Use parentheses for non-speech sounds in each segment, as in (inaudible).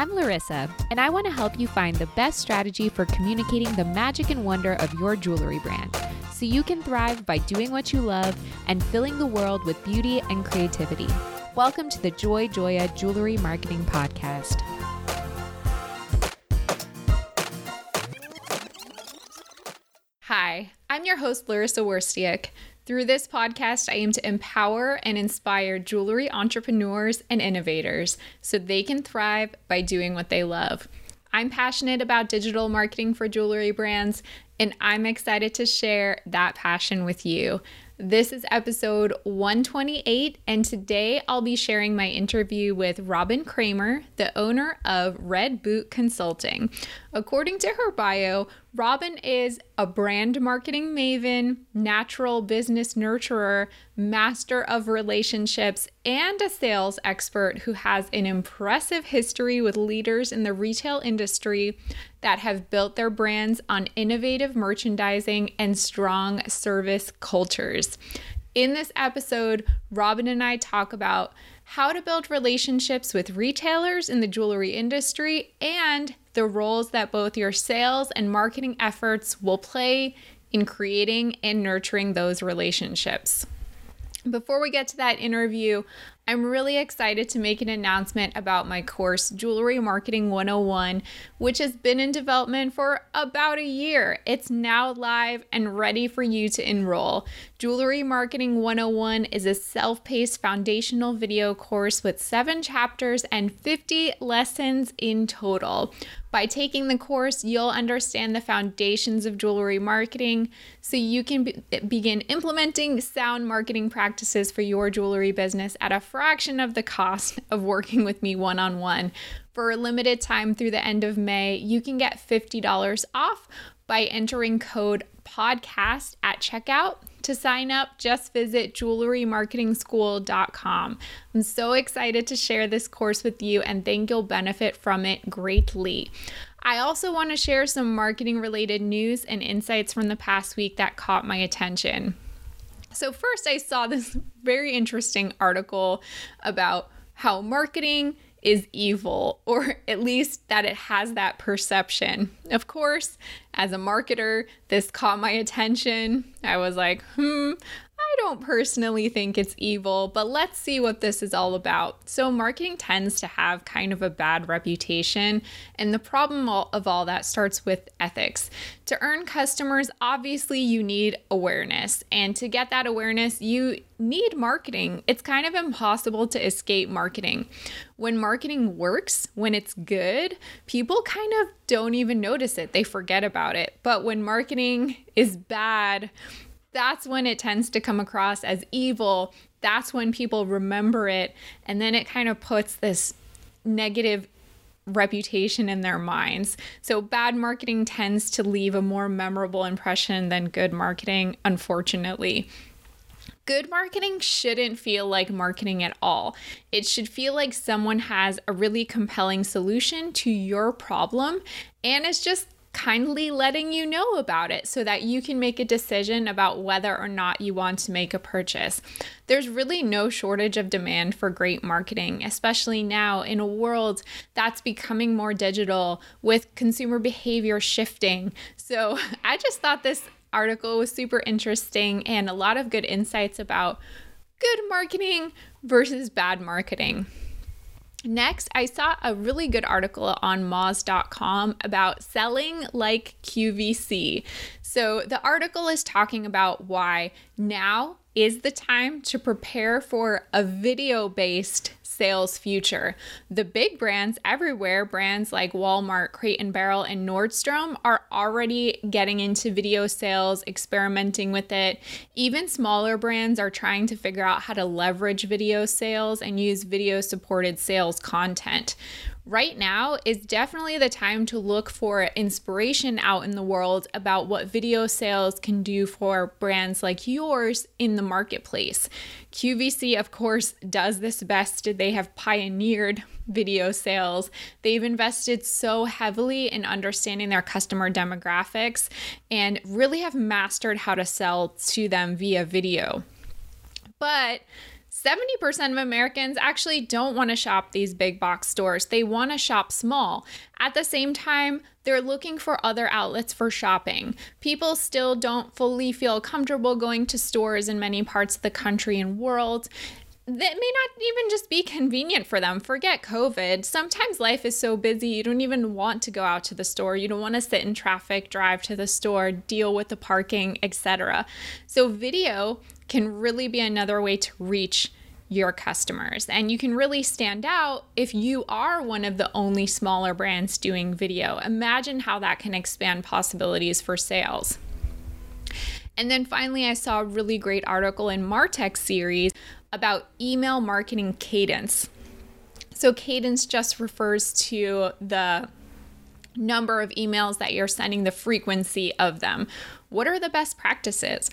I'm Larissa, and I want to help you find the best strategy for communicating the magic and wonder of your jewelry brand so you can thrive by doing what you love and filling the world with beauty and creativity. Welcome to the Joy Joya Jewelry Marketing Podcast. Hi, I'm your host, Larissa Werstiak. Through this podcast, I aim to empower and inspire jewelry entrepreneurs and innovators so they can thrive by doing what they love. I'm passionate about digital marketing for jewelry brands, and I'm excited to share that passion with you. This is episode 128, and today I'll be sharing my interview with Robin Kramer, the owner of Red Boot Consulting. According to her bio, Robin is a brand marketing maven, natural business nurturer, master of relationships, and a sales expert who has an impressive history with leaders in the retail industry that have built their brands on innovative merchandising and strong service cultures. In this episode, Robin and I talk about how to build relationships with retailers in the jewelry industry and the roles that both your sales and marketing efforts will play in creating and nurturing those relationships. Before we get to that interview, I'm really excited to make an announcement about my course, Jewelry Marketing 101, which has been in development for about a year. It's now live and ready for you to enroll. Jewelry Marketing 101 is a self paced foundational video course with seven chapters and 50 lessons in total. By taking the course, you'll understand the foundations of jewelry marketing so you can be- begin implementing sound marketing practices for your jewelry business at a fraction of the cost of working with me one on one. For a limited time through the end of May, you can get $50 off by entering code podcast at checkout. To sign up, just visit jewelrymarketingschool.com. I'm so excited to share this course with you and think you'll benefit from it greatly. I also want to share some marketing related news and insights from the past week that caught my attention. So, first, I saw this very interesting article about how marketing is evil, or at least that it has that perception. Of course, as a marketer, this caught my attention. I was like, hmm, I don't personally think it's evil, but let's see what this is all about. So, marketing tends to have kind of a bad reputation, and the problem of all that starts with ethics. To earn customers, obviously, you need awareness, and to get that awareness, you need marketing. It's kind of impossible to escape marketing. When marketing works, when it's good, people kind of don't even notice it, they forget about it. But when marketing is bad, that's when it tends to come across as evil. That's when people remember it. And then it kind of puts this negative reputation in their minds. So bad marketing tends to leave a more memorable impression than good marketing, unfortunately. Good marketing shouldn't feel like marketing at all. It should feel like someone has a really compelling solution to your problem and it's just kindly letting you know about it so that you can make a decision about whether or not you want to make a purchase. There's really no shortage of demand for great marketing, especially now in a world that's becoming more digital with consumer behavior shifting. So (laughs) I just thought this article was super interesting and a lot of good insights about good marketing versus bad marketing. Next, I saw a really good article on Moz.com about selling like QVC. So, the article is talking about why now is the time to prepare for a video based sales future. The big brands everywhere, brands like Walmart, Crate and Barrel, and Nordstrom, are already getting into video sales, experimenting with it. Even smaller brands are trying to figure out how to leverage video sales and use video supported sales content right now is definitely the time to look for inspiration out in the world about what video sales can do for brands like yours in the marketplace. QVC, of course, does this best. They have pioneered video sales. They've invested so heavily in understanding their customer demographics and really have mastered how to sell to them via video. But 70% of Americans actually don't want to shop these big box stores. They want to shop small. At the same time, they're looking for other outlets for shopping. People still don't fully feel comfortable going to stores in many parts of the country and world that may not even just be convenient for them. Forget COVID. Sometimes life is so busy, you don't even want to go out to the store. You don't want to sit in traffic, drive to the store, deal with the parking, etc. So, video can really be another way to reach your customers. And you can really stand out if you are one of the only smaller brands doing video. Imagine how that can expand possibilities for sales. And then finally, I saw a really great article in Martech series about email marketing cadence. So, cadence just refers to the number of emails that you're sending, the frequency of them. What are the best practices?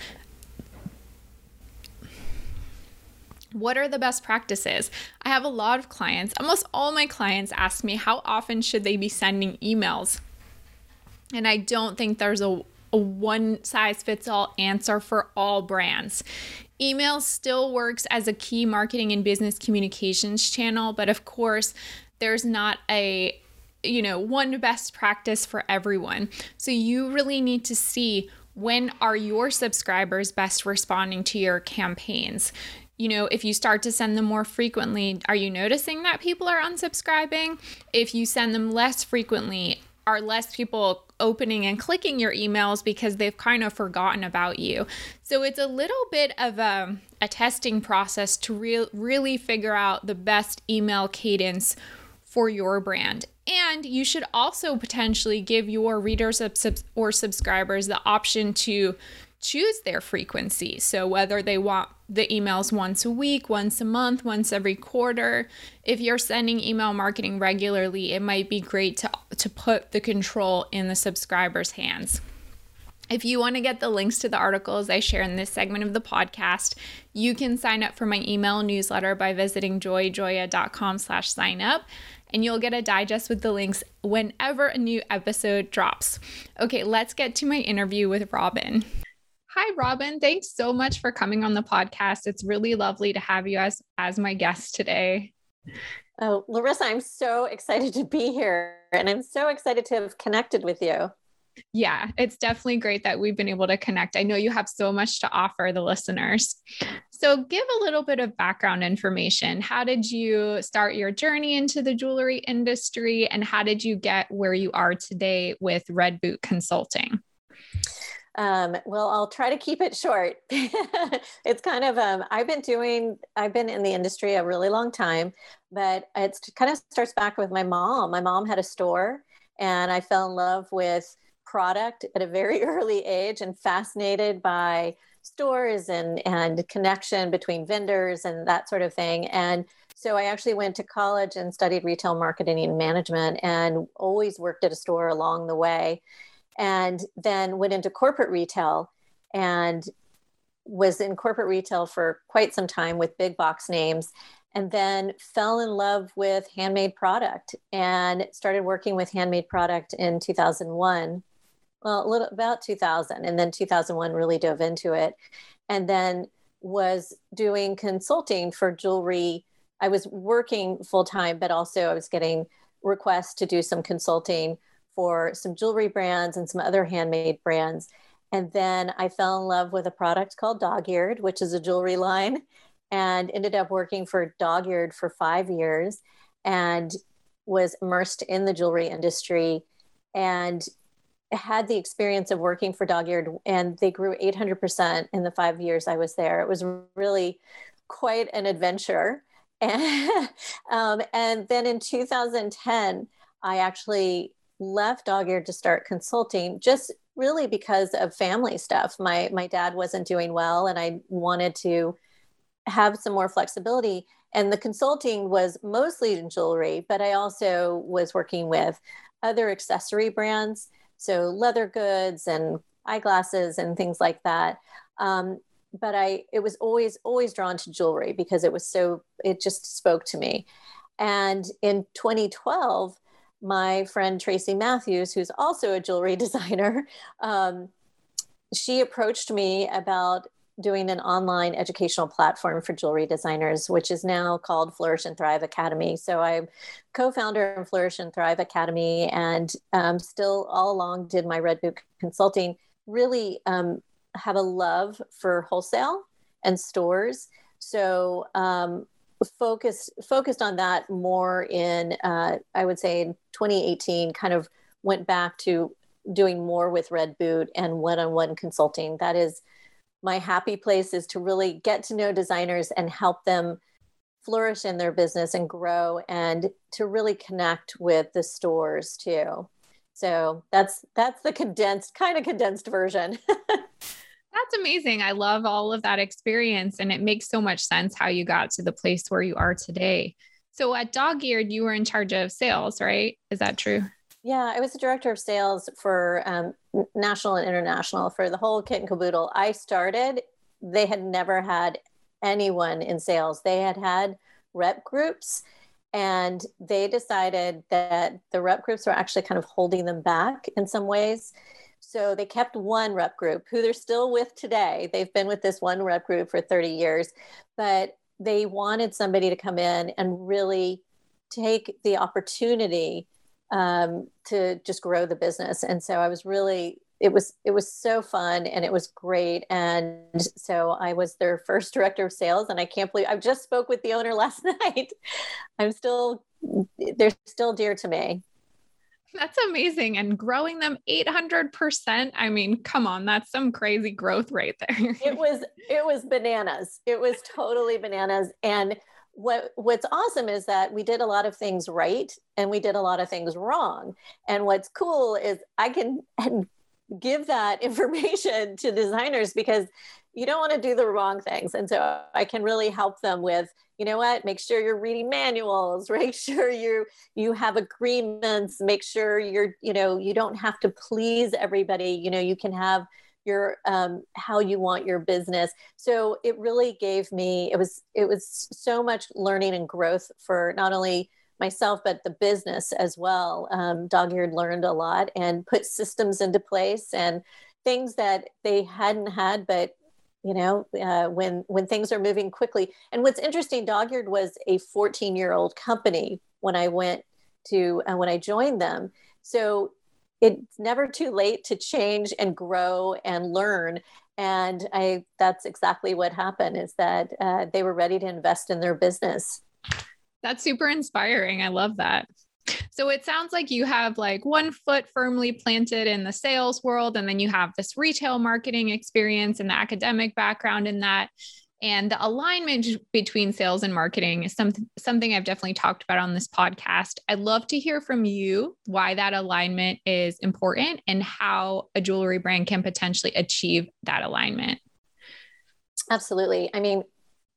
What are the best practices? I have a lot of clients, almost all my clients ask me how often should they be sending emails? And I don't think there's a, a one size fits all answer for all brands. Email still works as a key marketing and business communications channel, but of course, there's not a you know, one best practice for everyone. So you really need to see when are your subscribers best responding to your campaigns you know, if you start to send them more frequently, are you noticing that people are unsubscribing? If you send them less frequently, are less people opening and clicking your emails because they've kind of forgotten about you. So it's a little bit of a, a testing process to re- really figure out the best email cadence for your brand. And you should also potentially give your readers or subscribers the option to choose their frequency. So, whether they want the emails once a week, once a month, once every quarter, if you're sending email marketing regularly, it might be great to, to put the control in the subscriber's hands. If you want to get the links to the articles I share in this segment of the podcast, you can sign up for my email newsletter by visiting joyjoya.com slash sign up and you'll get a digest with the links whenever a new episode drops. Okay, let's get to my interview with Robin. Hi, Robin. Thanks so much for coming on the podcast. It's really lovely to have you as, as my guest today. Oh, Larissa, I'm so excited to be here and I'm so excited to have connected with you. Yeah, it's definitely great that we've been able to connect. I know you have so much to offer the listeners. So, give a little bit of background information. How did you start your journey into the jewelry industry and how did you get where you are today with Red Boot Consulting? Um, well, I'll try to keep it short. (laughs) it's kind of, um, I've been doing, I've been in the industry a really long time, but it kind of starts back with my mom. My mom had a store and I fell in love with product at a very (laughs) early age and fascinated by stores and, and connection between vendors and that sort of thing. And so I actually went to college and studied retail marketing and management and always worked at a store along the way and then went into corporate retail and was in corporate retail for quite some time with big box names and then fell in love with handmade product and started working with handmade product in 2001 well a little about 2000 and then 2001 really dove into it and then was doing consulting for jewelry. I was working full time but also i was getting requests to do some consulting for some jewelry brands and some other handmade brands. And then I fell in love with a product called Dog Eared, which is a jewelry line, and ended up working for Dog Eared for five years and was immersed in the jewelry industry and had the experience of working for Dog Eared. And they grew 800% in the five years I was there. It was really quite an adventure. (laughs) And, um, and then in 2010, I actually left dog ear to start consulting just really because of family stuff. My my dad wasn't doing well and i wanted to have some more flexibility. And the consulting was mostly in jewelry but i also was working with other accessory brands. So leather goods and eyeglasses and things like that. Um, but i it was always always drawn to jewelry because it was so it just spoke to me. And in 2012 my friend Tracy Matthews, who's also a jewelry (laughs) designer, um, she approached me about doing an online educational platform for jewelry designers, which is now called Flourish and Thrive Academy. So I'm co-founder of Flourish and Thrive Academy, and um, still all along did my Red Boot Consulting. Really um, have a love for wholesale and stores. So um, focused focused on that more in uh, I would say in 2018. Kind of went back to doing more with Red Boot and one-on-one consulting. That is my happy place is to really get to know designers and help them flourish in their business and grow and to really connect with the stores too. So that's that's the condensed kind of condensed version. (laughs) that's amazing. I love all of that experience and it makes so much sense how you got to the place where you are today. So at Dog Eared, you were in charge of sales, right? Is that true? Yeah, I was the director of sales for um, national and international for the whole kit and caboodle. I started, they had never had anyone in sales. They had had rep groups and they decided that the rep groups were actually kind of holding them back in some ways. So they kept one rep group who they're still with today. They've been with this one rep group for 30 years, but they wanted somebody to come in and really take the opportunity um, to just grow the business. And so I was really it was it was so fun and it was great and so i was their first director of sales and i can't believe i just spoke with the owner (laughs) last night i'm still they're still dear to me that's amazing and growing them 800% i mean come on that's some crazy growth right (laughs) there. It was it was bananas. It was totally bananas and what what's awesome is that we did a lot of things right and we did a lot of things wrong and what's cool is i can (laughs) give that information to designers because you don't want to do the wrong things and so i can really help them with you know what? Make sure you're reading manuals (laughs) make sure you you have agreements make sure you're you know you don't have to please everybody. You know you can have your um, how you want your business. So it really gave me it was it was so much learning and growth for not only myself but the business as well. Um, dog-eared learned a lot and put systems into place and things that they hadn't had but you know uh, when when things are moving quickly. And what's interesting dog-eared was a 14 year old company when i went to uh, when i joined them. So it's never too late to change and grow and learn. And i that's exactly what happened is that uh, they were ready to invest in their business. That's super inspiring. I love that so it sounds like you have like one foot firmly planted in the sales world and then you have this retail marketing experience and the academic background in that and the alignment between sales and marketing is something something I've definitely talked about on this podcast. I'd love to hear from you why that alignment is important and how a jewelry brand can potentially achieve that alignment. Absolutely. I mean,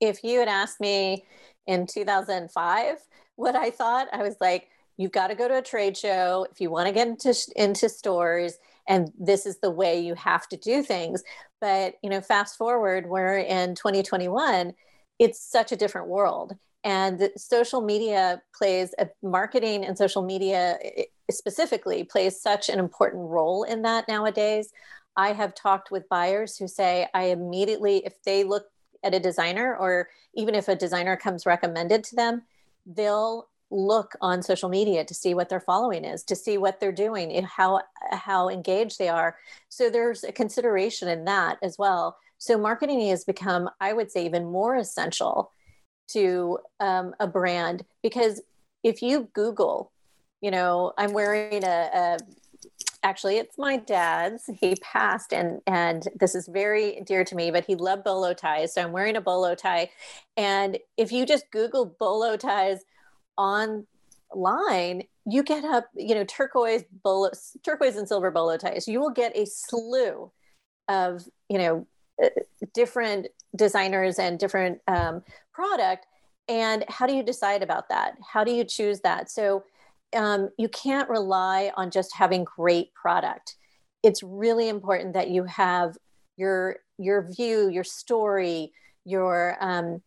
if you had asked me in 2005 what I thought, I was like, you've got to go to a trade show if you want to get into into stores and this is the way you have to do things. But you know fast forward we're in 2021 it's such a different world. And social media plays a marketing and social media eh, eh, specifically plays such an important role in that nowadays. I have talked with buyers who say i immediately if they look at a designer or even if a designer comes recommended to them they'll look on social media to see what their following is to see what they're doing how how engaged they are. So there's a consideration in that as well. So marketing has become i would say even more essential to um, a brand because if you google you know i'm wearing a, a actually it's my dad's. He passed and and this is very dear to me but he loved bolo ties so i'm wearing a bolo tie. And if you just google bolo ties online, you get up, you know, turquoise bolo, turquoise and silver bolo ties. You will get a slew of, you know, uh, different designers and different um, product. And how do you decide about that? How do you choose that? So um, you can't rely on just having great product. It's really important that you have your your view, your story, your um,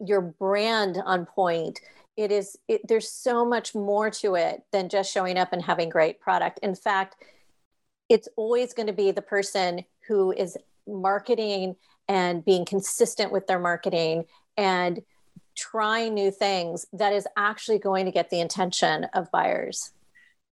your brand on point it is it, there's so much more to it than just showing up and having great product in fact it's always going to be the person who is marketing and being consistent with their marketing and trying new things that is actually going to get the attention of buyers.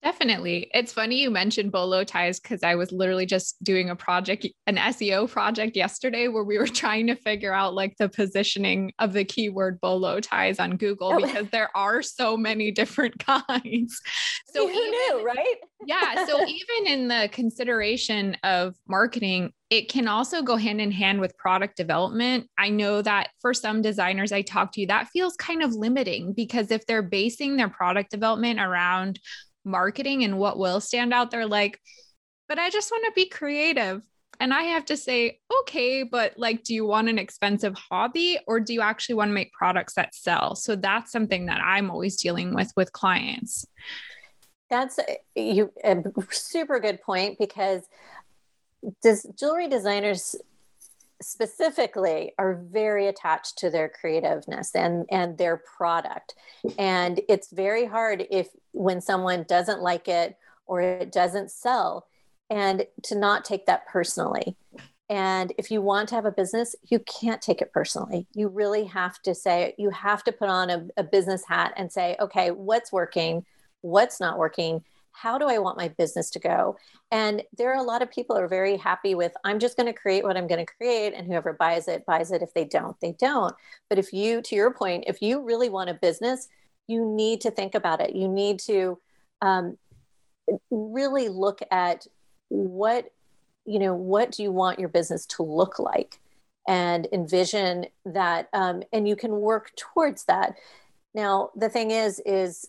Definitely. It's funny you mentioned bolo ties because I was literally just doing a project, an SEO project yesterday where we were (laughs) trying to figure out like the positioning of the keyword bolo ties on Google oh. because there are so many different (laughs) kinds. So who even, knew, right? yeah. So (laughs) even in the consideration of marketing, it can also go hand in hand with product development. I know that for some designers I talk to, that feels kind of limiting because if they're basing their product development around marketing and what will stand out, they're like, but I just want to be creative. And I have to say, okay, but like, do you want an expensive hobby or do you actually want to make products that sell? So that's something that I'm always dealing with with clients. That's eh, you a super good point because does jewelry designers specifically are very attached to their creativeness and and their product. And it's very hard if when someone doesn't like it or it doesn't sell and to not take that personally. And if you want to have a business you can't take it personally. You really have to say you have to put on a, a business hat and say okay what's working? What's not working how do I want my business to go? And there are a lot of people are very happy with, I'm just going to create what I'm going to create, and whoever buys it, buys it. If they don't, they don't. But if you, to your point, if you really want a business, you need to think about it. You need to um, really look at what, you know, what do you want your business to look like? And envision that, um, and you can work towards that. Now, the thing is, is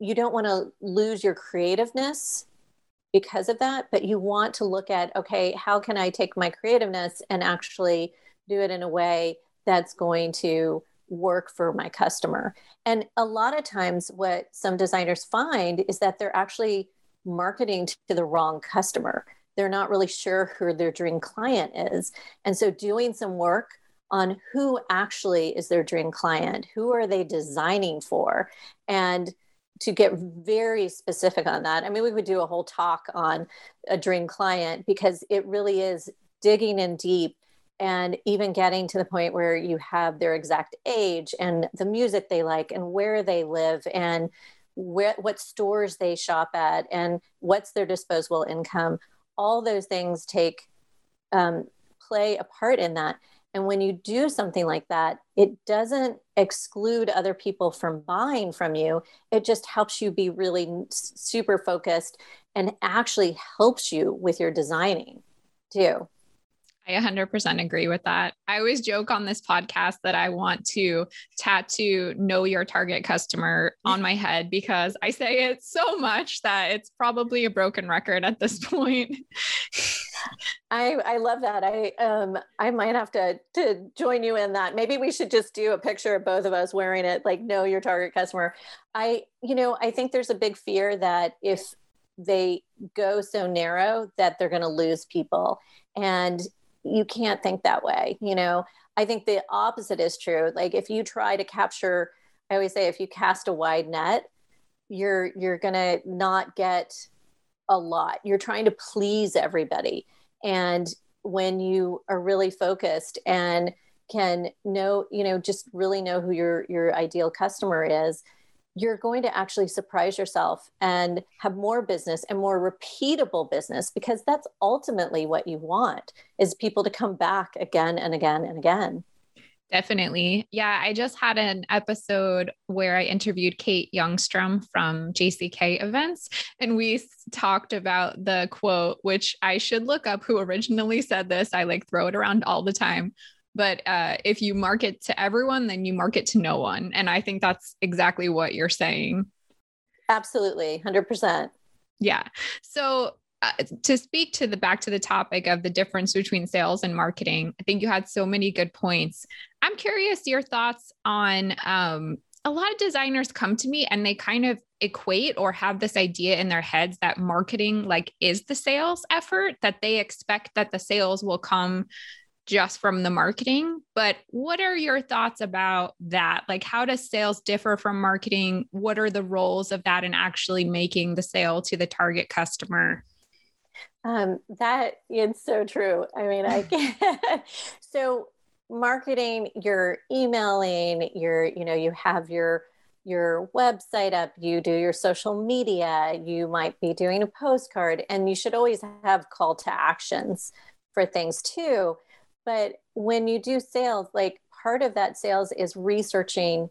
you don't want to lose your creativeness because of that, but you want to look at, okay, how can I take my creativeness and actually do it in a way that's going to work for my customer? And a lot of times, what some designers find is that they're actually marketing to the wrong customer. They're not really sure who their dream client is. And so, doing some work on who actually is their dream client, who are they designing for, and to get very specific on that. I mean, we would do a whole talk on a dream client because it really is digging in deep and even getting to the point where you have their exact age and the music they like and where they live and where, what stores they shop at and what's their disposable income. All those things take um, play a part in that. And when you do something like that, it doesn't exclude other people from buying from you. It just helps you be really super focused and actually helps you with your designing too. I 100% agree with that. I always joke on this podcast that I want to tattoo know your target customer (laughs) on my head because I say it so much that it's probably a broken record at this (laughs) point. I I love that. I um I might have to to join you in that. Maybe we should just do a picture of both of us wearing it like know your target customer. I you know, I think there's a big fear that if they go so narrow that they're going to lose people and you can't think that way, you know. I think the opposite is true. Like if you try to capture I always say if you cast a wide net, you're you're going to not get a lot. You're trying to please everybody. And when you are really focused and can know, you know, just really know who your your ideal customer is, you're going to actually surprise yourself and have more business and more repeatable business because that's ultimately what you want is people to come back again and again and again. Definitely. Yeah. I just had an episode where I interviewed Kate Youngstrom from JCK events, and we talked about the quote, which I should look up who originally said this. I like throw it around all the time. But uh, if you market to everyone, then you market to no one. And I think that's exactly what you're saying. Absolutely. 100%. Yeah. So uh, to speak to the back to the topic of the difference between sales and marketing, I think you had so many good points. I'm curious your thoughts on um, a lot of designers come to me and they kind of equate or have this idea in their heads that marketing like is the sales effort that they expect that the sales will come just from the marketing. But what are your thoughts about that? Like how does sales differ from marketing? What are the roles of that in actually making the sale to the target customer Um, that is so true. I mean, I (laughs) can. (laughs) so marketing, you're emailing, you're, you know, you have your your website up, you do your social media, you might be doing a postcard, and you should always have call to actions for things too. But when you do sales, like part of that sales is researching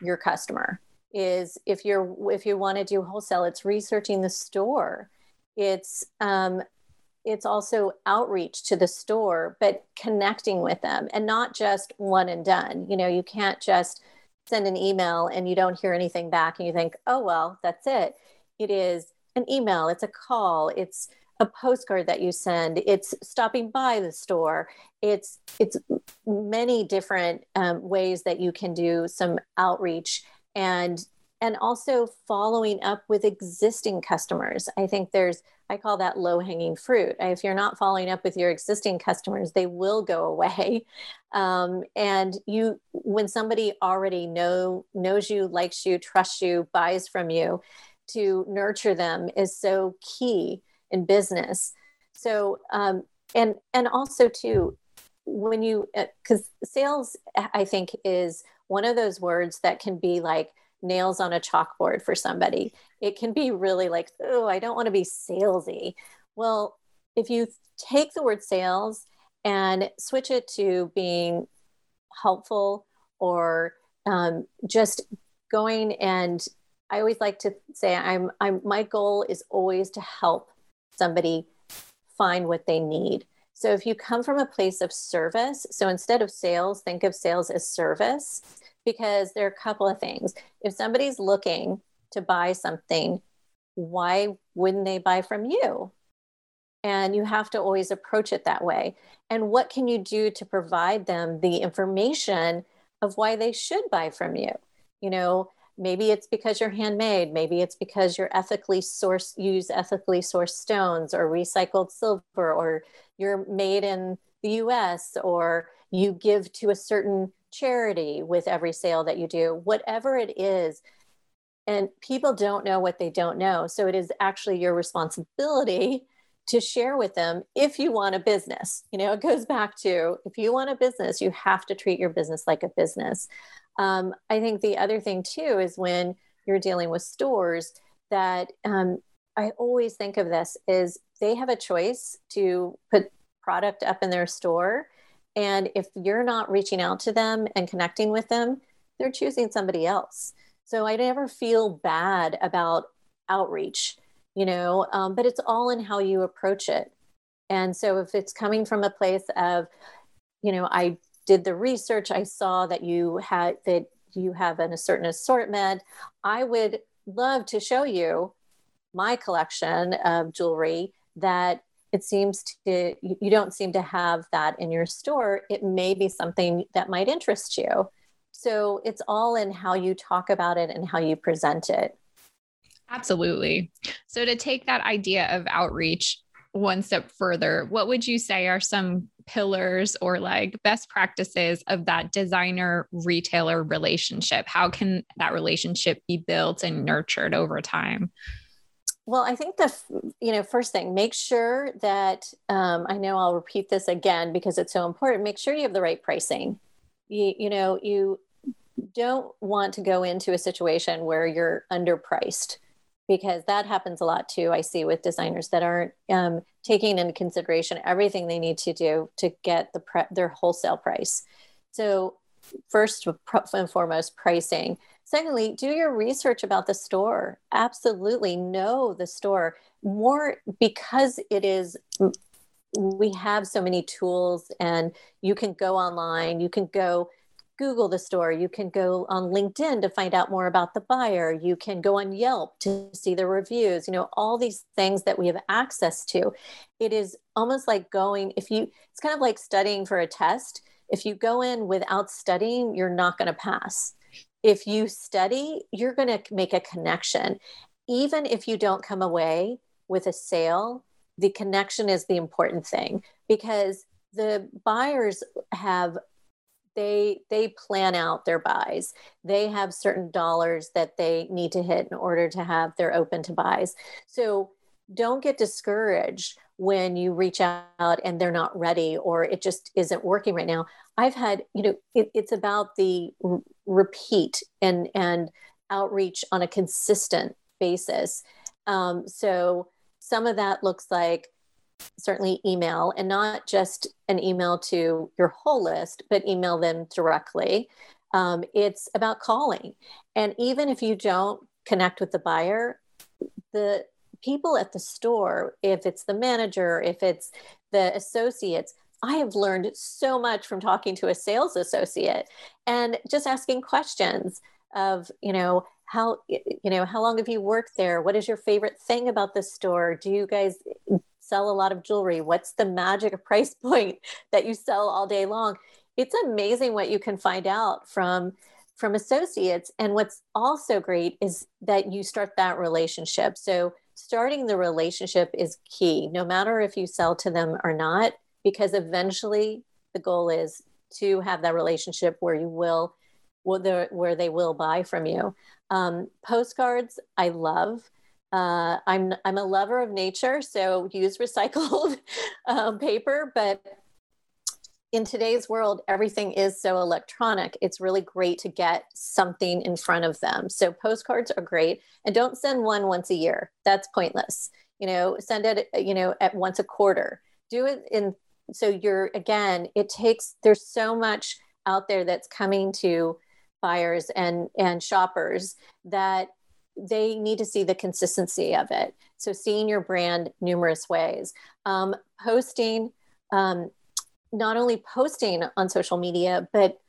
your customer is if you're if you want to do wholesale it's researching the store it's um, it's also outreach to the store but connecting with them and not just one and done. You know you can't just send an email and you don't hear anything back and you think oh well that's it. It is an email it's a call it's a postcard that you send it's stopping by the store. It's it's many different um, ways that you can do some outreach and and also following up with existing customers. I think there's i call that low hanging fruit. If you're not following up with your existing customers they will go (laughs) away. Um, and you when somebody already know knows you likes you trusts you buys from you to nurture them is so key in business. So um, and and also too when you because uh, sales i think is one of those words that can be like nails on a chalkboard for somebody. It can be really like, oh, I don't want to be salesy. Well, if you take the word sales and switch it to being helpful or um, just going and I always like to say I'm I'm my goal is always to help somebody find what they need. So if you come from a place of service, so instead of sales, think of sales as service because there are a couple of things. If somebody's looking to buy something, why wouldn't they buy from you? And you have to always approach it that way. And what can you do to provide them the information of why they should buy from you? You know, maybe it's because you're handmade, maybe it's because you're ethically sourced, use ethically sourced stones or recycled silver, or you're made in the US, or you give to a certain charity with every sale that you do, whatever it is. And people don't know what they don't know. So it is actually your responsibility to share with them if you want a business. You know, it goes back to if you want a business, you have to treat your business like a business. Um, I think the other thing too is when you're dealing with stores that um, I always think of this is they have a choice to put product up in their store and if you're not reaching out to them and connecting with them, they're choosing somebody else. So I never feel bad about outreach, you know, um, but it's all in how you approach it. And so if it's coming from a place of, you know, I did the research, I saw that you had that you have an, a certain assortment, I would love to show you my collection of jewelry that it seems to you don't seem to have that in your store it may be something that might interest you. So it's all in how you talk about it and how you present it. Absolutely. So to take that idea of outreach one step further what would you say are some pillars or like best practices of that designer retailer relationship? How can that relationship be built and nurtured over time well, I think the you know first thing, make sure that um, I know I'll repeat this again because it's so important. Make sure you have the right pricing. You you know you don't want to go into a situation where you're underpriced because that happens a lot too. I see with designers that aren't um, taking into consideration everything they need to do to get the pre- their wholesale price. So first and foremost, pricing Secondly, do your research about the store. Absolutely know the store more because it is we have so many tools and you can go online, you can go Google the store, you can go on LinkedIn to find out more about the buyer, you can go on Yelp to see the reviews, you know, all these things that we have access to. It is almost like going, if you, it's kind of like studying for a test. If you go in without studying, you're not going to pass if you study, you're going to make a connection. Even if you don't come away with a sale, the connection is the important thing because the buyers have they they plan out their buys. They have certain dollars that they need to hit in order to have their open to buys. So don't get discouraged when you reach out and they're not ready or it just isn't working right now. I've had you know it, it's about the repeat and and outreach on a consistent basis. Um, so some of that looks like certainly email and not just an email to your whole list but email them directly. Um, it's about calling. And even if you don't connect with the buyer the people at the store, if it's the manager, if it's the associates, I have learned so much from talking to a sales associate and just asking questions of, you know, how you know how long have you worked there? What is your favorite thing about the store? Do you guys sell a lot of jewelry? What's the magic price (laughs) point that you sell all day long? It's amazing what you can find out from from associates. And what's also great is that you start that relationship. So starting the relationship is key, no matter if you sell to them or not, because eventually the goal is to have that relationship where you will, where they will buy from you. Um, postcards, I love. Uh, I'm I'm a lover of nature, so use recycled (laughs) um, paper, but in today's world, everything is so electronic. It's really great to get something in front of them. So postcards are great, and don't send one once a year. That's pointless. You know, send it. You know, at once a quarter. Do it in. So you're again. It takes. There's so much out there that's coming to buyers and and shoppers that they need to see the consistency of it. So seeing your brand numerous ways, um, posting. Um, not only posting on social media, but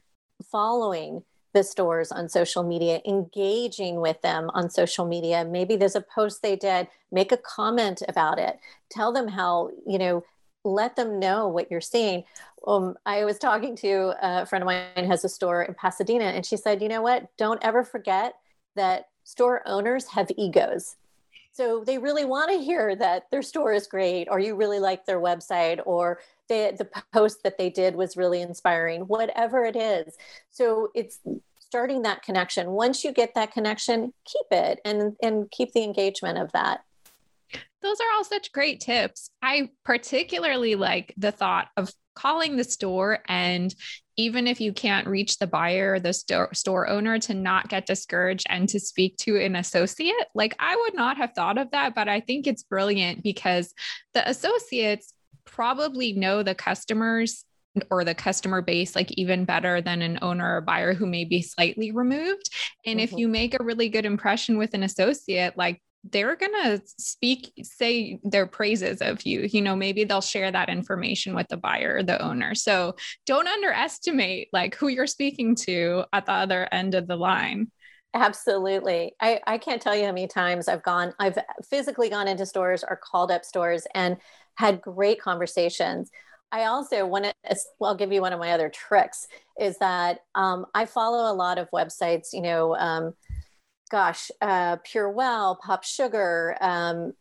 following the stores on social media, engaging with them on social media. Maybe there's a post they did, make a comment about it, tell them how, you know, let them know what you're seeing. Um, I was talking to a friend of mine has a store in Pasadena, and she said, you know what? Don't ever forget that store owners have egos. So they really want to hear that their store is great, or you really like their website, or the, the post that they did was really inspiring, whatever it is. So it's starting that connection. Once you get that connection, keep it and, and keep the engagement of that. Those are all such great tips. I particularly like the thought of calling the store and even if you can't reach the buyer the store, store owner to not get discouraged and to speak to an associate like i would not have thought of that but i think it's brilliant because the associates probably know the customers or the customer base like even better than an owner or buyer who may be slightly removed and mm-hmm. if you make a really good impression with an associate like they're going to speak say their praises of you. You know maybe they'll share that information with the buyer or the owner. So don't underestimate like who you're speaking to at the other end of the line. Absolutely. I i can't tell you how many times i've gone i've physically gone into stores or called up stores and had great conversations. I also want to, I'll give you one of my other tricks is that um, I follow a lot of websites, you know, um, gosh, uh, Well, Pop Sugar, um,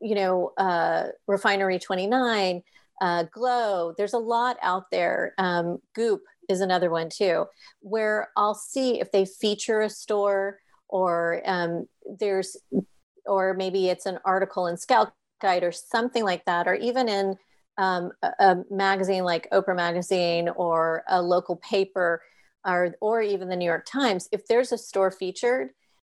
you know, uh, Refinery 29, uh, Glow. There's a lot out there. Um, Goop is another one too, where I'll see if they feature a store or um, there's, or maybe it's an article in Scout Guide or something like that, or even in um, a, a magazine like Oprah Magazine or a local paper or, or even the New York Times, if there's a store featured,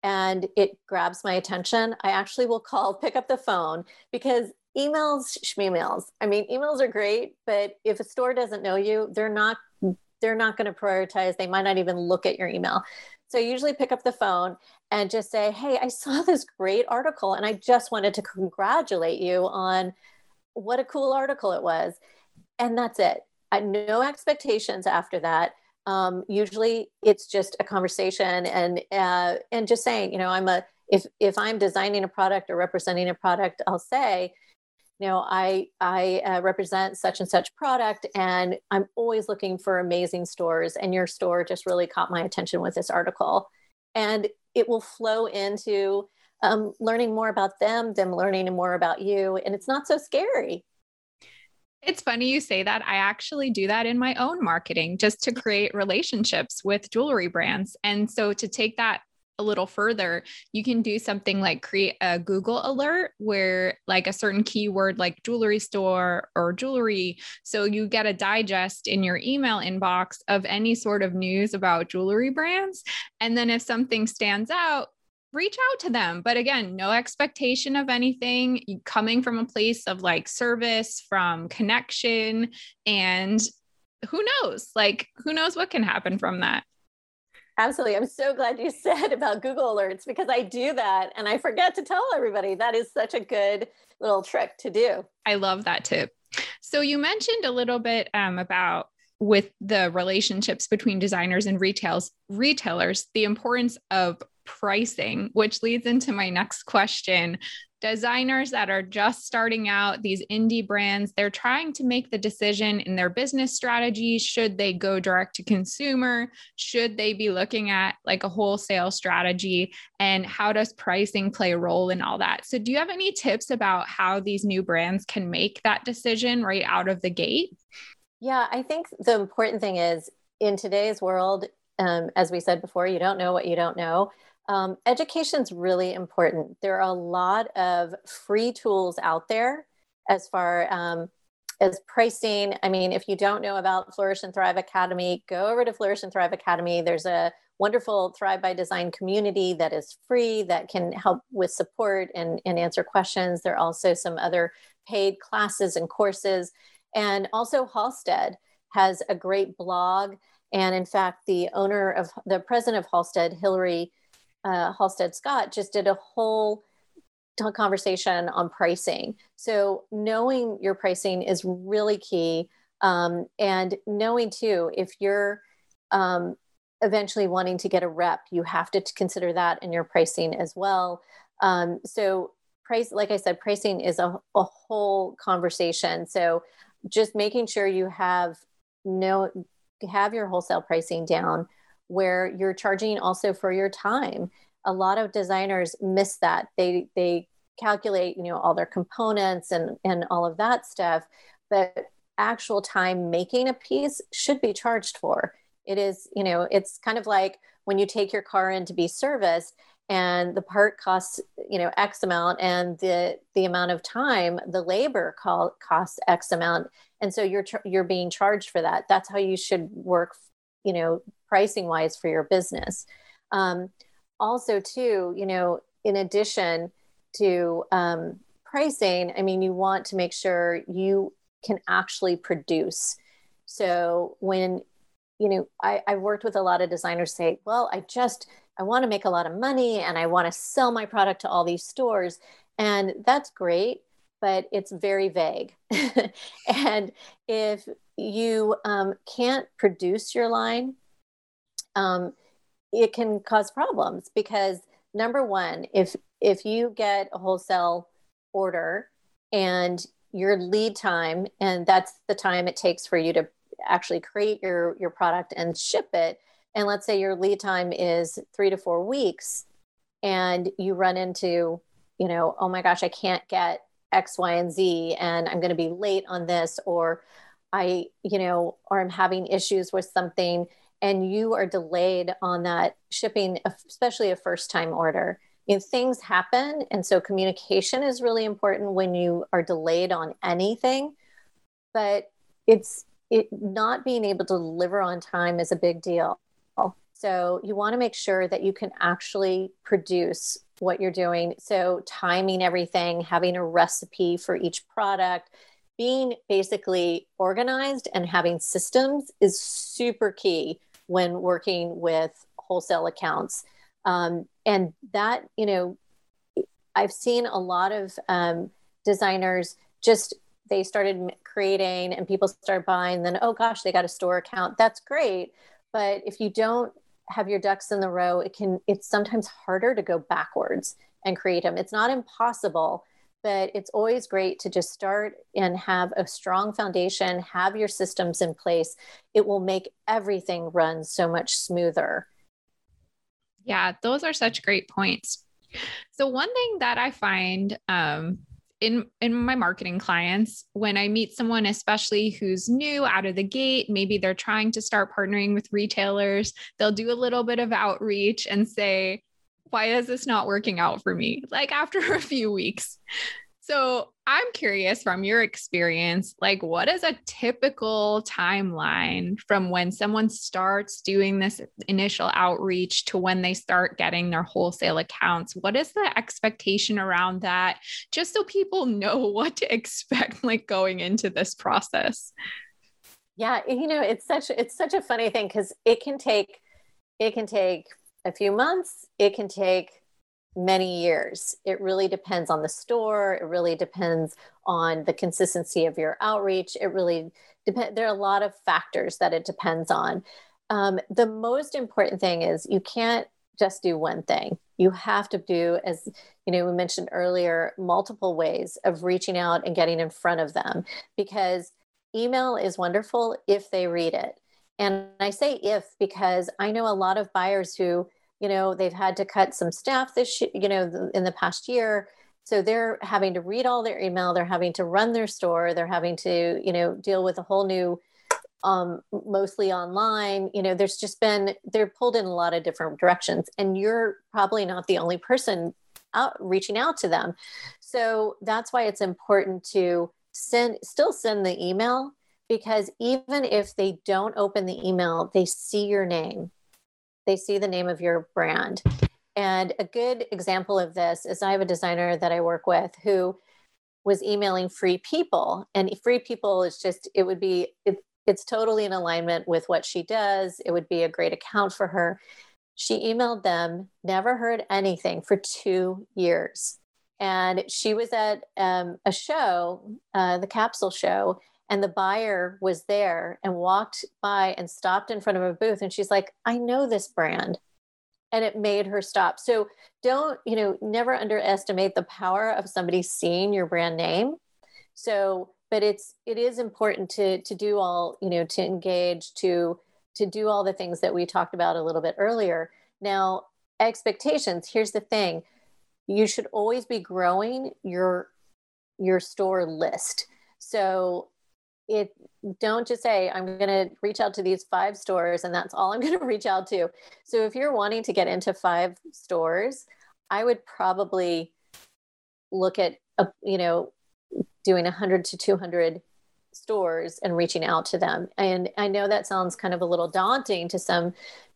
and it grabs my attention, I actually will call, (laughs) pick up the phone because emails, schmeemails. I mean, emails are great, but if a store doesn't know you, they're not they're not going to prioritize. They might not even look at your email. So I usually pick up the phone and just say, "Hey, I saw (laughs) this great article and I just wanted to congratulate you on what a cool article it was." And that's it. I no expectations after that um, usually it's just a conversation and uh, and just saying you know i'm a if if i'm designing a product or representing a product i'll say you know i i uh, represent such and such product and i'm always looking for amazing stores and your store just really caught my attention with this article. And it will flow into um, learning more about them them learning more about you. And it's not so scary it's funny you say that. I actually do that in my own marketing just to create relationships with jewelry brands. And so to take that a little further, you can do something like create a Google alert where, like, a certain keyword like jewelry store or jewelry. So you get a digest in your email inbox of any sort of news about jewelry brands. And then if something stands out, reach out to them. But again, no expectation of anything coming from a place of like service, from connection, and who knows? Like, who knows what can happen from that? Absolutely. I'm so glad you (laughs) said about Google Alerts because I do that and I forget to tell everybody. That is such a good little trick to do. I love that tip. So, you mentioned a little bit um, about with the relationships between designers and retails retailers the importance of pricing which leads into my next question designers that are just starting out, these indie brands, they're trying to make the decision in their business strategy. Should they go direct to consumer? Should they be looking at like a wholesale strategy? And how does pricing play a role in all that? So, do you have any tips about how these new brands can make that decision right out of the gate? Yeah, I think the important thing is in today's world, um, as we said before, you don't know what you don't know. Um, Education is really important. There are a lot of free tools out there as far um, as pricing. I mean, if you don't know about Flourish and Thrive Academy, go over to Flourish and Thrive Academy. There's a wonderful Thrive by Design community that is free that can help with support and, and answer questions. There are also some other paid classes and courses. And also, Halstead has a great blog. And in fact, the owner of the president of Halstead, Hillary uh, Halstead Scott just did a whole conversation on pricing. So knowing your pricing is really key. Um, and knowing too, if you're um, eventually wanting to get a rep, you have to consider that in your pricing as well. Um, so price, like I said, pricing is a, a whole conversation. So just making sure you have no have your wholesale pricing down where you're charging also for your time. A lot of designers miss that. They they calculate, you know, all their components and and all of that stuff, but actual time making a piece should be charged for. It is, you know, it's kind of like when you take your car in to be serviced and the part costs you know x amount and the the amount of time the labor call costs x amount and so you're you're being charged for that that's how you should work you know pricing wise for your business. Um, also too you know in addition to um, pricing i mean you want to make sure you can actually produce. So when you know I, I worked with a lot of designers say well i just i want to make a lot of money and i want to sell my product to all these stores. And that's great but it's very vague. (laughs) And if you um, can't produce your line um, it can cause problems because number one, if if you get a wholesale order and your lead time, and that's the time it takes for you to actually create your your product and ship it, and let's say your lead time is three to four weeks, and you run into, you know, oh my gosh, I can't get X, Y, and Z, and I'm going to be late on this, or I, you know, or I'm having issues with something and you are delayed on that shipping, especially a first time order, you know, things happen. And so communication is really important when you are delayed on anything. But it's it not being able to deliver on time is a big deal. So you want to make sure that you can actually produce what you're doing. So timing everything, having a recipe for each product, being basically organized and having systems is super key when working with wholesale accounts. Um, and that, you know, I've seen a lot of um, designers just they started creating and people start buying then oh gosh they got a store account. That's great. But if you don't have your ducks in the row it can it's sometimes harder to go backwards and create them it's not impossible but it's always great to just start and have a strong foundation, have your systems in place. It will make everything run so much smoother. Yeah, those are such great points. So one thing that I find um, in in my marketing clients when I meet someone, especially who's new out of the gate, maybe they're trying to start partnering with retailers, they'll do a little bit of outreach and say, why is this not working out for me? Like after a few weeks. So I'm curious from your experience, like what is a typical timeline from when someone starts doing this initial outreach to when they start getting their wholesale accounts? What is the expectation around that? Just so people know (laughs) what to expect like going into this process. Yeah, you know, it's such it's such a funny thing because it can take it can take a few months, it can take many years. It really depends on the store. It really depends on the consistency of your outreach. It really depends. There are a lot of factors that it depends on. Um, the most important thing is you can't just do one thing. You have to do, as you know, we mentioned earlier, multiple ways of reaching out and getting in front of them because email is wonderful if they read it. And I say if because I know a lot of buyers who you know they've had to cut some staff this you know in the past year. So they're having to read all their email they're having to run their store they're having to you know deal with a whole new um, mostly online. You know there's just been they're pulled in a lot of different directions and you're probably not the only person out reaching out to them. So that's why it's important to send still send the email because even if they don't open the email they see your name. They see the name of your brand. And a good example of this is I have a designer that I work with who was emailing free people and free people is just it would be it, it's totally in alignment with what she does. It would be a great account for her. She emailed them never heard anything for two years. And she was at um, a show uh, the capsule show and the buyer was there and walked by and stopped in front of a booth. And she's like i know this brand. And it made her stop. So don't you know never underestimate the power of somebody seeing your brand name. So but it's it is important to to do all you know to engage to to do all the things that we talked about a little bit earlier. Now expectations here's the thing. You should always be growing your your store list. So it don't just say i'm going to reach out to these five stores and that's all i'm (laughs) going to reach out to. So if you're wanting to get into five stores i would probably look at a, you know doing 100 to 200 stores and reaching out to them. And i know that sounds kind of a little daunting to some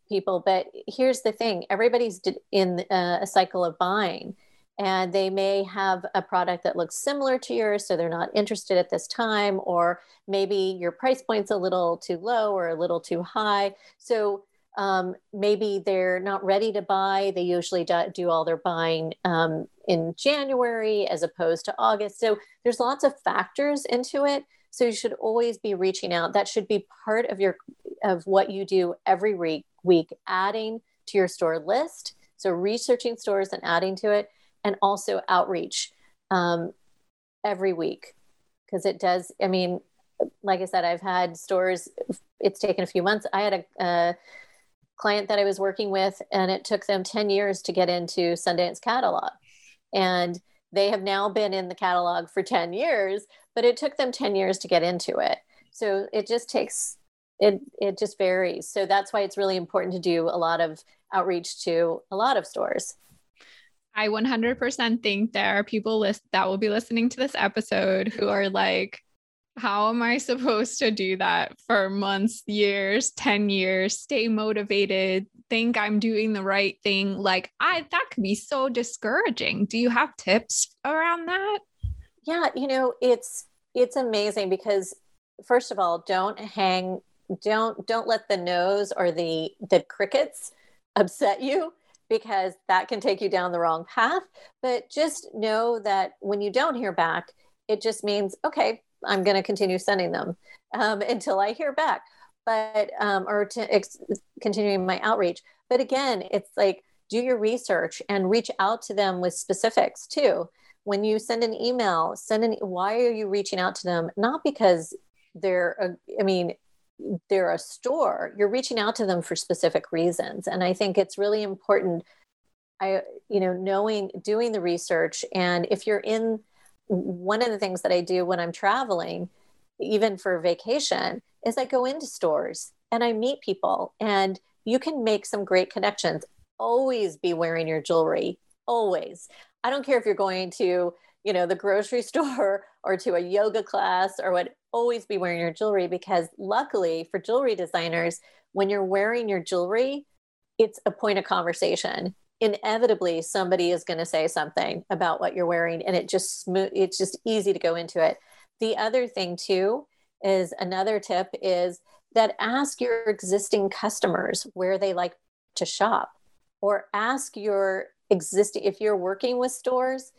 people but here's the thing. Everybody's in uh, a cycle of buying and they may have a product that looks similar to yours so they're not interested at this time or maybe your price point's a little too low or a little too high. So um, maybe they're not ready to buy. They usually do all their buying um, in january as opposed to august. So there's lots of factors into it. So you should always be reaching out. That should be part of your of what you do every week week adding to your store list. So researching stores and adding to it and also outreach um, every week because it does. I mean, like I said, I've had stores. It's taken a few months. I had a, a client that I was working with, and it took them ten years to get into Sundance catalog, and they have now been in the catalog for 10 years but it took them 10 years to get into it so it just takes it it just varies so that's why it's really important to do a lot of outreach to a lot of stores I 100% think there are people list- that will be listening to this episode who are like, how am I supposed to do that for months, years, 10 years, stay motivated, think I'm doing the right thing? Like, I that could be so discouraging. Do you have tips around that? Yeah, you know, it's it's amazing because first of all, don't hang don't don't let the nose or the the crickets upset you because that can take you down the wrong path. But just know that when you don't hear back, it just means, okay, I'm going to continue sending them um, (laughs) until I hear back, but, um, or to ex- continuing my outreach. But again, it's like, do your research and reach out to them with specifics too. When you send an email, send an, why are you reaching out to them? Not because they're, I mean, they're a store you're reaching out to them for specific reasons and i think it's really important i you know knowing doing the research and if you're in one of the things that i do when i'm traveling even for vacation is i go into stores and i meet people and you can make some great connections always be wearing your jewelry. Always. I don't care if you're going to, you know, the grocery (laughs) store or to a yoga class or what, always be wearing your jewelry because luckily for jewelry designers, when you're wearing your jewelry, it's a point of conversation. Inevitably, somebody is going to say something about what you're wearing, and it just smooth. It's just easy to go into it. The other thing too is another tip is that ask your existing customers where they like to shop, or ask your existing if you're working with stores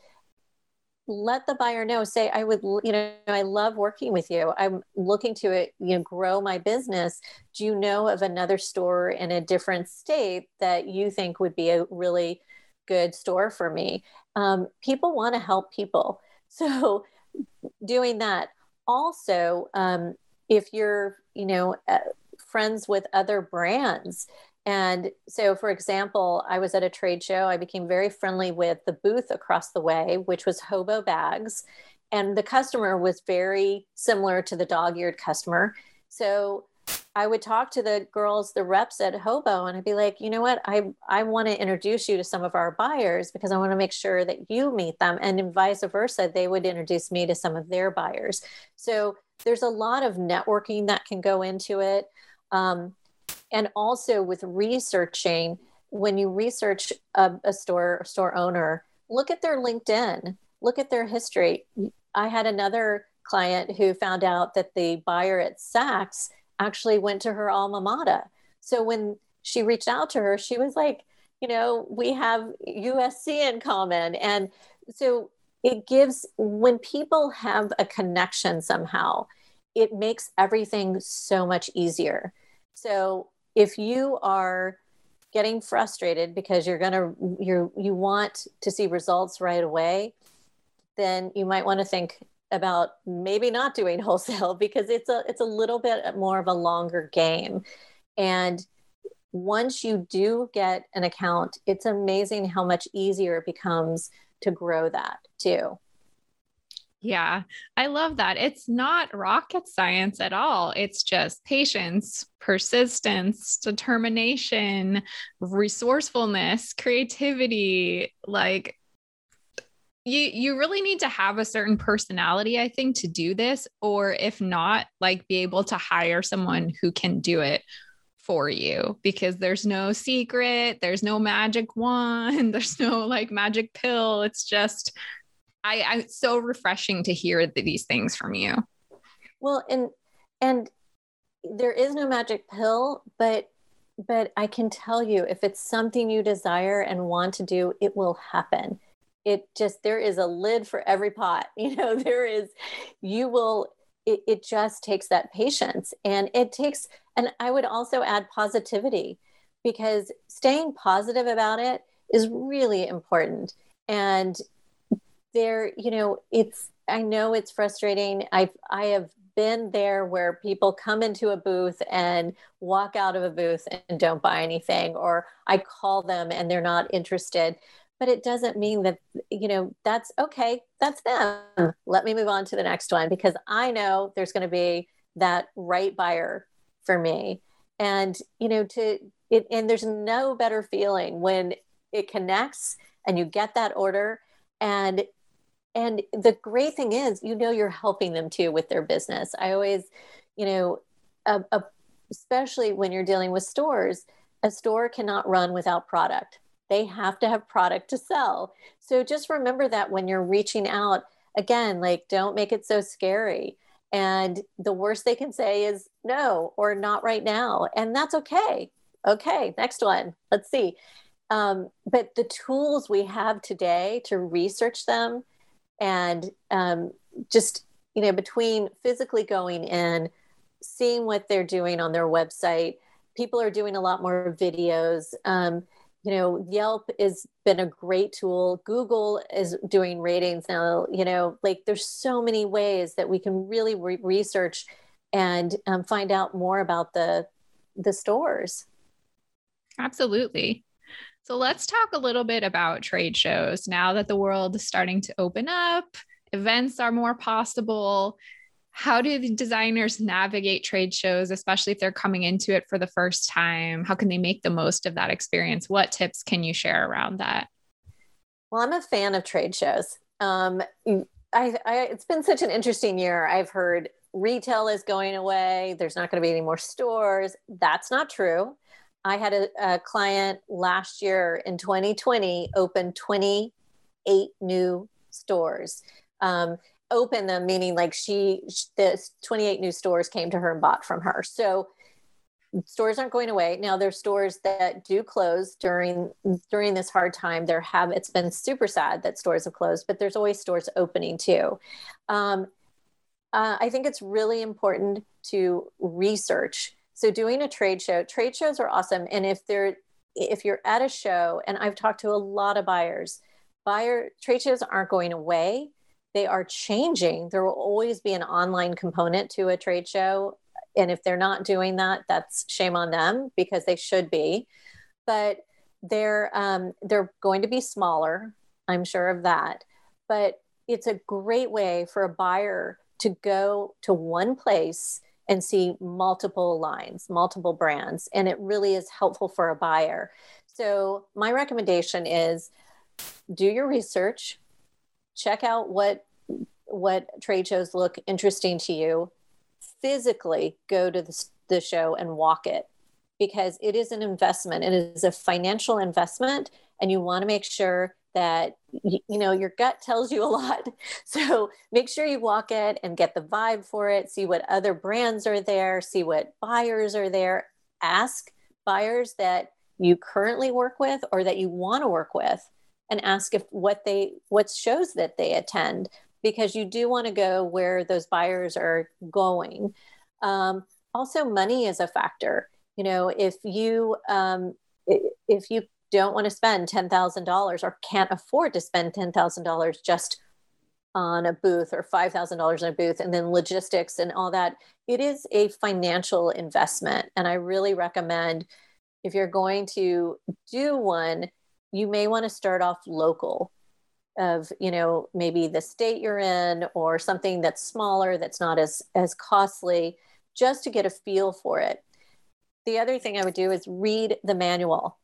let the buyer know say i would you know i love working with you. I'm looking to it you know grow my business. Do you know of another store in a different state that you think would be a really good store for me? Um, people want to help people. (laughs) So doing that. Also um, if you're you know uh, friends with other brands and so, for example, I was at a trade show. I became very friendly with the booth across the way, which was Hobo Bags. And the customer was very similar to the Dogeared customer. So I would talk to the girls, the reps at Hobo, and I'd be like, you know what? I, I want to introduce you to some of our buyers because I want to make sure that you meet them. And vice versa, they would introduce me to some of their buyers. So there's a lot of networking that can go into it. Um, and also with researching when you research a, a store store owner look at their linkedin look at their history. I had another client who found out that the buyer at saks actually went to her alma mater. So when she reached out to her she was like you know we have usc in common. And so it gives when people have a connection somehow it makes everything so much easier. So if you are getting frustrated because you're going to you you want to see results right away, then you might want to think about maybe not doing (laughs) wholesale because it's a it's a little bit more of a longer game. And once you do get an account, it's amazing how much easier it becomes to grow that too. Yeah, I love that. It's not rocket science at all. It's just patience, persistence, determination, resourcefulness, creativity. Like you you really need to have a certain personality I think to do this or if not, like be able to hire someone who can do it for you because there's no secret, there's no magic wand, (laughs) there's no like magic pill. It's just I, I it's so refreshing to hear these things from you. Well, and and there is no magic pill, but but I can tell you if it's something you desire and want to do, it will happen. It just there is a lid for every pot. (laughs) You know, there is you will it, it just takes that patience and it takes and I would also add positivity because staying positive about it is really important. And there you know it's i know it's frustrating. I've i have been there where people come into a booth and walk out of a booth and don't buy anything or i call them and they're not interested. But it doesn't mean that you know that's okay that's them. Let me move on to the next one because i know there's going to be that right buyer for me. And you know to it and there's no better feeling when it connects and you get that order and and the great thing is you know you're helping them too with their business. I always you know a, a, especially when you're dealing with stores a store cannot run without product. They have to have product to sell. So just remember that when you're reaching out again like don't make it so scary. And the worst they can say is no or not right now. And that's okay. Okay next one. Let's see. Um, but the tools we have today to research them and um, just you know between physically going in seeing what they're doing on their website people are doing a lot more videos um, you know yelp has been a great tool. Google is doing ratings now you know like there's so many ways that we can really re- research and um, find out more about the the stores. Absolutely so let's talk a little bit about trade shows now that the world is starting to open up, events are more possible. how do the designers navigate trade shows, especially if they're coming into it for the first time? How can they make the most of that experience? What tips can you share around that? Well, I'm a fan of trade shows. Um, I, I, it's been such an interesting year. I've heard retail is going away. There's not going to be any more stores. That's not true. I had a, a client last year in 2020 open 28 new stores. Um, open them meaning like she the 28 new stores came to her and bought from her. So stores aren't going away. Now there's stores that do close during during this hard time. There have it's been super sad that stores have closed but there's always stores opening too. Um, uh, i think it's really important to research so doing a trade show trade shows are awesome and if they're if you're at a show and i've talked to a lot of buyers buyer trade shows aren't going away they are changing. There will always be an online component to a trade show. And if they're not doing that, that's shame on them because they should be. But they're um, they're going to be smaller. I'm sure of that. But it's a great way for a buyer to go to one place and see multiple lines, multiple brands, and it really is helpful for a buyer. So my recommendation is do your research, check out what what trade shows look interesting to you, physically go to the, the show and walk it because it is an investment. It is a financial investment, and you want to make sure that you know your gut tells you a lot. (laughs) So make sure you walk it and get the vibe for it. See what other brands are there. See what buyers are there. Ask buyers that you currently work with or that you want to work with and ask if what they what shows that they attend because you do want to go where those buyers are going. Um, also, money is a factor. You know, if you um, if you don't want to spend ten thousand dollars or can't afford to spend ten thousand dollars just on a booth or five thousand dollars in a booth, and then logistics and all that, it is a financial investment. And I really recommend if you're going to do one, you may want to start off local of you know maybe the state you're in or something that's smaller that's not as as costly just to get a feel for it the other thing i would do is read the manual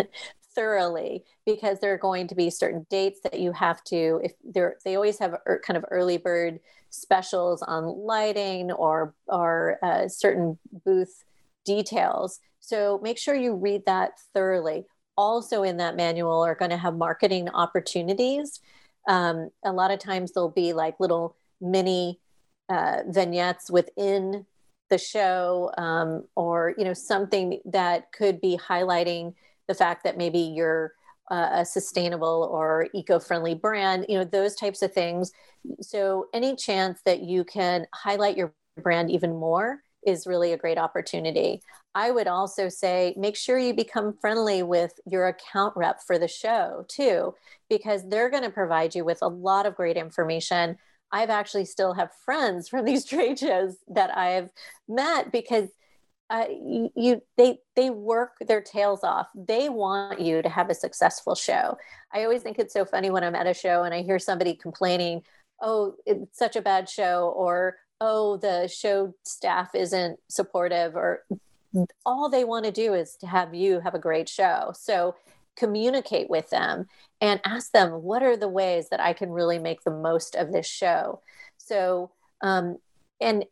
(laughs) thoroughly because there are going to be certain dates that you have to if they're they always have er, kind of early bird specials on lighting or or uh, certain booth details so make sure you read that thoroughly also in that manual are going to have marketing opportunities. Um, a lot of times there'll be like little mini uh, vignettes within the show um, or you know something that could be highlighting the fact that maybe you're uh, a sustainable or eco-friendly brand you know those types of things so any chance that you can highlight your brand even more is really a great opportunity. I would also say make sure you become friendly with your account rep for the show too, because they're going to provide you with a lot of great information. I've actually still have friends from these (laughs) trade shows that I've met because uh, you, they they work their tails off. They want you to have a successful show. I always think it's so funny when I'm at a show and I hear somebody complaining, "Oh, it's such a bad show," or oh, the show staff isn't supportive, or all they want to do is to have you have a great show. So communicate with them and ask them, what are the ways that I can really make the most of this show? So, um, and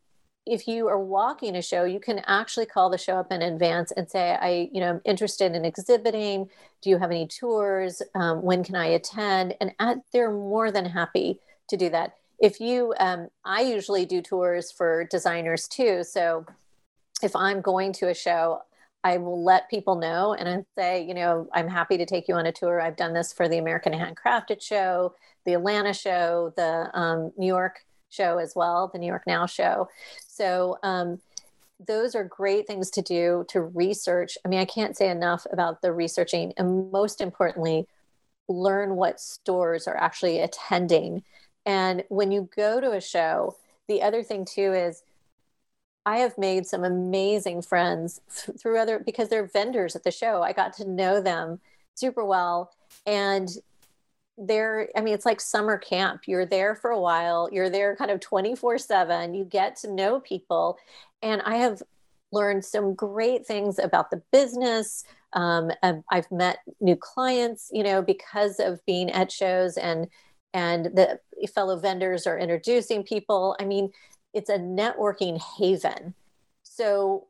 if you are walking a show, you can actually call the show up in advance and say, I, you know, I'm interested in exhibiting. Do you have any tours? Um, when can I attend? And at, they're more than happy to do that if you um, i usually do tours for designers too so if i'm going to a show i will let people know and i say you know i'm happy to take you on a tour. I've done this for the american handcrafted show the atlanta show the um, new york show as well the new york now show. So um, those are great things to do to research. I mean i can't say enough about the researching and most importantly learn what stores are actually attending. And when you go to a show, the other thing too is I have made some amazing friends through other because they're vendors at the show. I got to know them super well. And there i mean it's like summer camp. You're there for a while. You're there kind of 24 7 you get to know people. And i have learned some great things about the business. Um, i've met new clients you know because of being at shows and and the fellow vendors are introducing people. I mean it's a networking haven so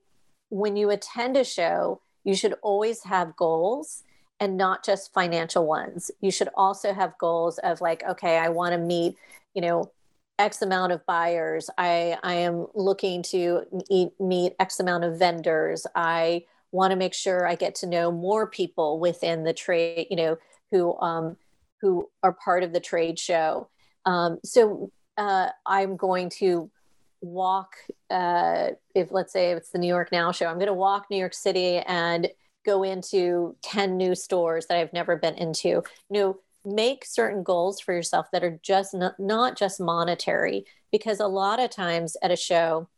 when you attend a show you should always have goals and not just financial ones. You should also have goals of like, okay, I want to meet, you know, X amount of buyers. I, I am looking to meet, meet X amount of vendors. I want to make sure I get to know more people within the trade, you know, who, um, who are part of the trade show. Um, so uh, I'm going to walk, uh, if let's say it's the New York Now show, I'm going to walk New York City and go into 10 new stores that I've never been into. You know, make certain goals for yourself that are just not, not just monetary because a lot of times at a show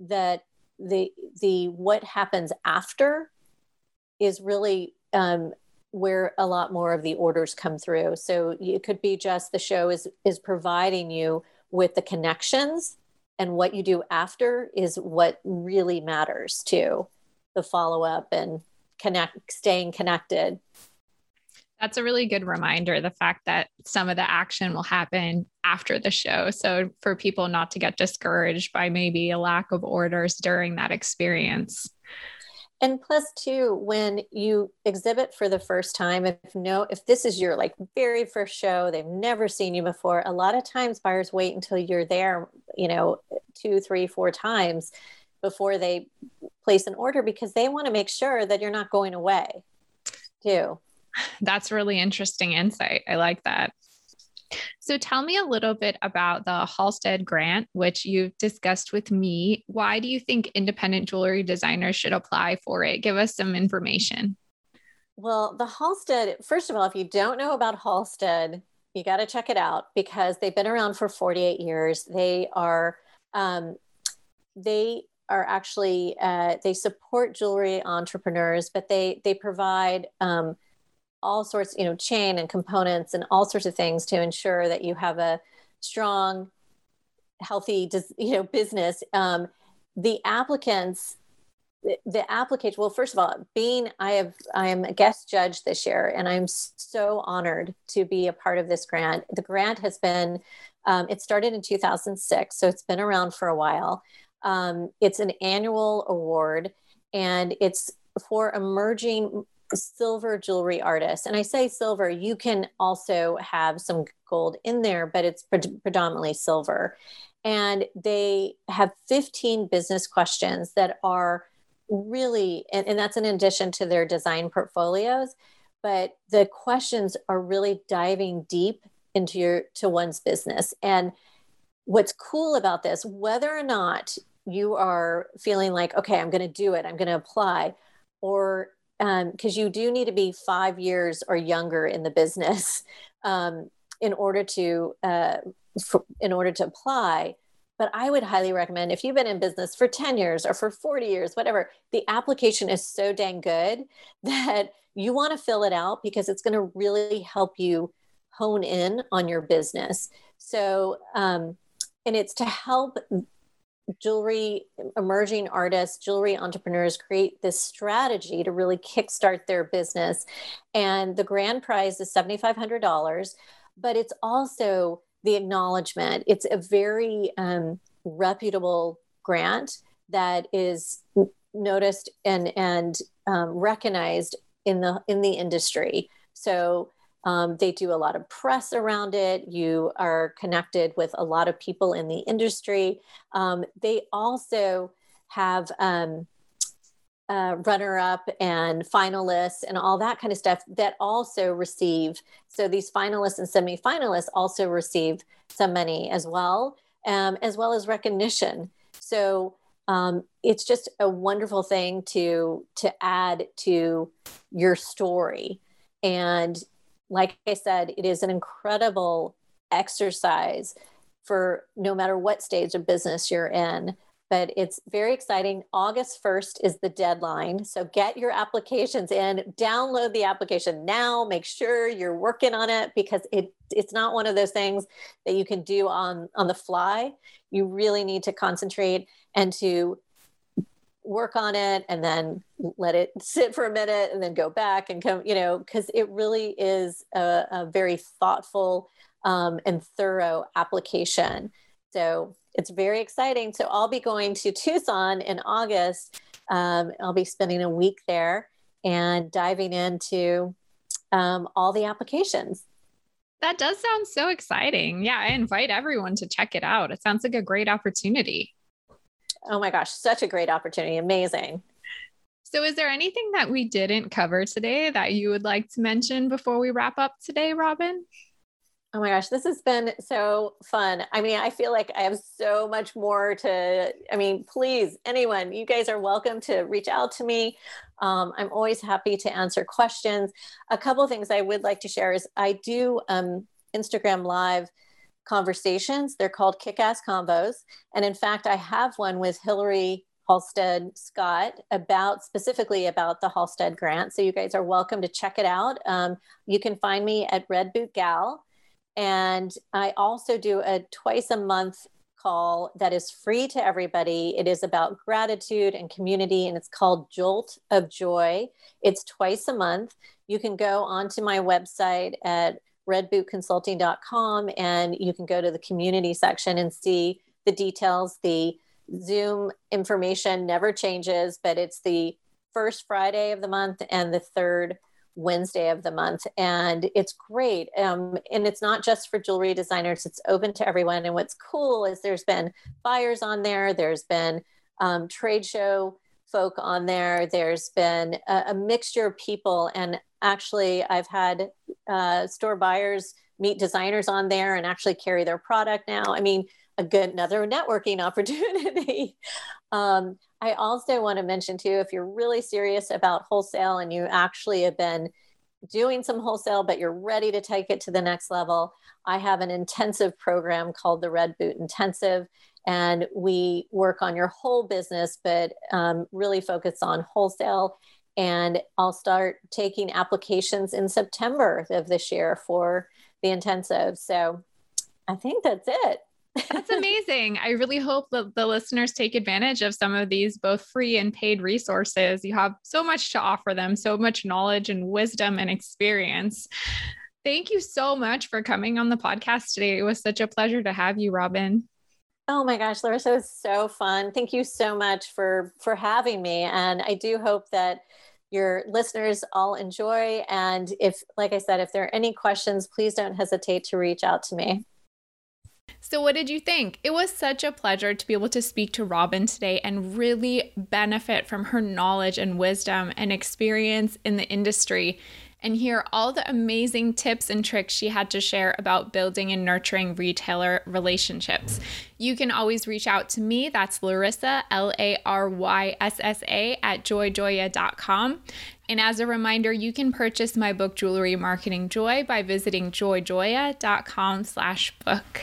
that the the what happens after is really um, where a lot more of the orders come through so it could be just the show is is providing you with the connections and what you do after is what really matters to the follow up and connect staying connected. That's a really good reminder the fact that some of the action will happen after the show. So for people not to get discouraged by maybe a lack of orders during that experience. And plus too when you exhibit for the first time if no if this is your like very first show they've never seen you before a lot of times buyers wait until you're there you know two three four times before they place an order because they want to make sure that you're not going away too. That's really interesting insight. I like that. So tell me a little bit about the Halstead grant, which you've discussed with me. Why do you think independent jewelry designers should apply for it? Give us some information. Well, the Halstead, first of all, if you don't know about Halstead, you got to check it out because they've been around for 48 years. They are, um, they are actually uh, they support jewelry entrepreneurs, but they they provide um, all sorts, you know, chain and components and all sorts of things to ensure that you have a strong, healthy, you know, business. Um, the applicants the application well first of all being i have i am a guest judge this year and i'm so honored to be a part of this grant the grant has been um, it started in 2006 so it's been around for a while um, it's an annual award and it's for emerging silver jewelry artists. And I say silver, you can also have some gold in there, but it's pre- predominantly silver. And they have 15 business questions that are really, and, and that's in addition to their design portfolios, but the questions are really diving deep into your to one's business. And what's cool about this, whether or not you are feeling like, okay, I'm going to do it, I'm going to apply, or because um, you do need to be five years or younger in the business (laughs) um, in order to uh, for, in order to apply. But I would highly recommend if you've been in business for 10 years or for 40 years, whatever, the application is so dang good (laughs) that you want to fill it out because it's going to really help you hone in on your business. So, um, and it's to help jewelry emerging artists jewelry entrepreneurs create this strategy to really kickstart their business and the grand prize is $7500 but it's also the acknowledgement it's a very um, reputable grant that is noticed and and um, recognized in the in the industry so um, they do a lot of press around it. You are connected with a lot of people in the industry. Um, they also have um, uh, runner up and finalists and all that kind of stuff that also receive. So these finalists and semi finalists also receive some money as well, um, as well as recognition. So um, it's just a wonderful thing to to add to your story and like I said, it is an incredible exercise for no matter what stage of business you're in. But it's very exciting. August 1st is the deadline. So get your applications in, download the application now, make sure you're working on it because it it's not one of those things that you can do on on the fly. You really need to concentrate and to work on it and then let it (laughs) sit for a minute and then go back and come, you know, because it really is a, a very thoughtful um, and thorough application. So it's very exciting. So I'll be going to Tucson in August. Um, I'll be spending a week there and diving into um, all the applications. That does sound so exciting. Yeah, I invite everyone to check it out. It sounds like a great opportunity. Oh my gosh, such a great opportunity. Amazing. So, is there anything that we didn't cover today that you would like to mention before we wrap up today, Robin? Oh my gosh, this has been so fun. I mean, I feel like I have so much more to. I mean, please, anyone, you guys are welcome to reach out to me. Um, I'm always happy to answer questions. A couple things I would like to share is I do um, Instagram Live conversations. They're called Kick Ass Convos. And in fact, I have one with Hillary Halstead Scott about specifically about the Halstead grant. So you guys are welcome to check it out. Um, you can find me at Red Boot Gal and I also do a twice a month call that is free to everybody. It is about gratitude and community, and it's called Jolt of Joy. It's twice a month. You can go onto my website at redbootconsulting.com and you can go to the community section and see the details. The Zoom information never changes, but it's the first Friday of the month and the third Wednesday of the month. And it's great. Um, and it's not just for jewelry designers, it's open to everyone. And what's cool is there's been buyers on there, there's been um, trade show folk on there, there's been a, a mixture of people. And actually, I've had uh, store buyers meet designers on there and actually carry their product now. I mean, a good another networking (laughs) opportunity. um, I also want to mention too, if you're really serious about wholesale and you actually have been doing some wholesale, but you're ready to take it to the next level, I have an intensive program called the Red Boot Intensive. And we work on your whole business, but um, really focus on wholesale. And I'll start taking applications in September of this year for the intensive. So I think that's it. That's amazing. I really hope that the listeners take advantage of some of these both free and paid resources. You have so much to offer them, so much knowledge and wisdom and experience. Thank you so much for coming on the podcast today. It was such a pleasure to have you, Robin. Oh my gosh, Laryssa, it was so fun. Thank you so much for for having me. And I do hope that your listeners all enjoy. And if, like I said, if there are any questions, please don't hesitate to reach out to me. So, what did you think? It was such a pleasure to be able to speak to Robin today and really benefit from her knowledge and wisdom and experience in the industry and hear all the amazing tips and tricks she had to share about building and nurturing retailer relationships. You can always reach out to me. That's Laryssa, L A R Y S S A, at joyjoya.com. And as a reminder, you can purchase my book, Jewelry Marketing Joy, by visiting joyjoya.com slash book.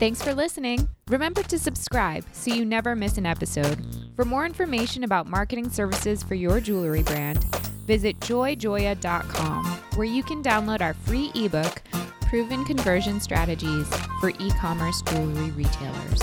Thanks for listening. Remember to subscribe so you never miss an episode. For more information about marketing services for your jewelry brand, visit joyjoya.com, where you can download our free ebook, Proven Conversion Strategies for E commerce jewelry retailers.